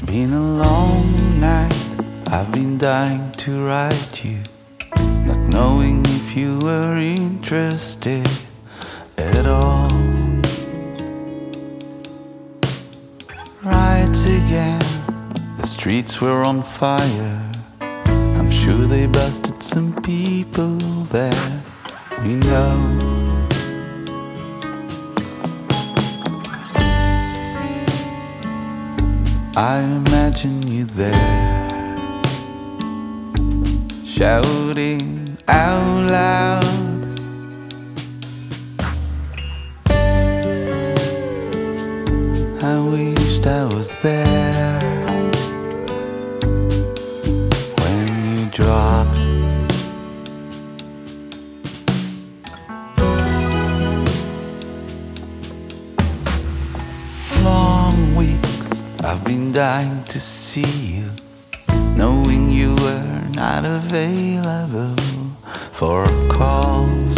It's been a long night. I've been dying to write you, not knowing if you were interested at all. Right again, the streets were on fire. I'm sure they busted some people there. We know. I imagine you there, shouting out loud. I wished I was there I've been dying to see you, knowing you were not available for calls.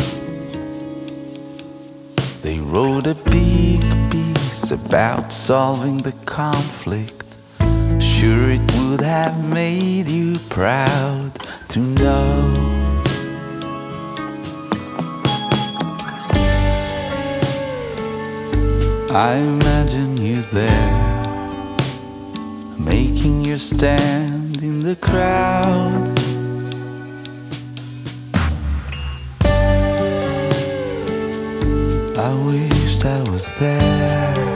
They wrote a big piece about solving the conflict. Sure, it would have made you proud to know. I imagine you there, making your stand in the crowd. I wished I was there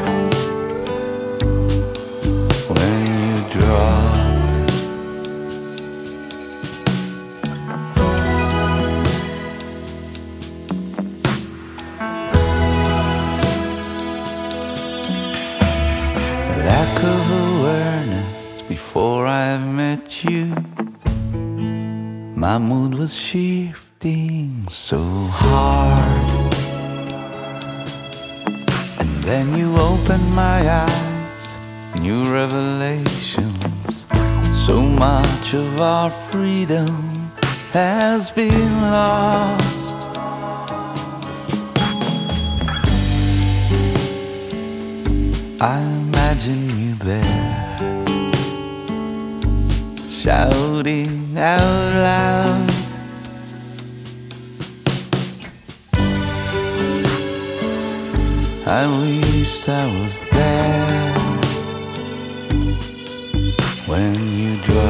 before I met you. My mood was shifting so hard. And then you opened my eyes, new revelations. So much of our freedom has been lost. I imagine you there, shouting out loud. I wished I was there when you drove.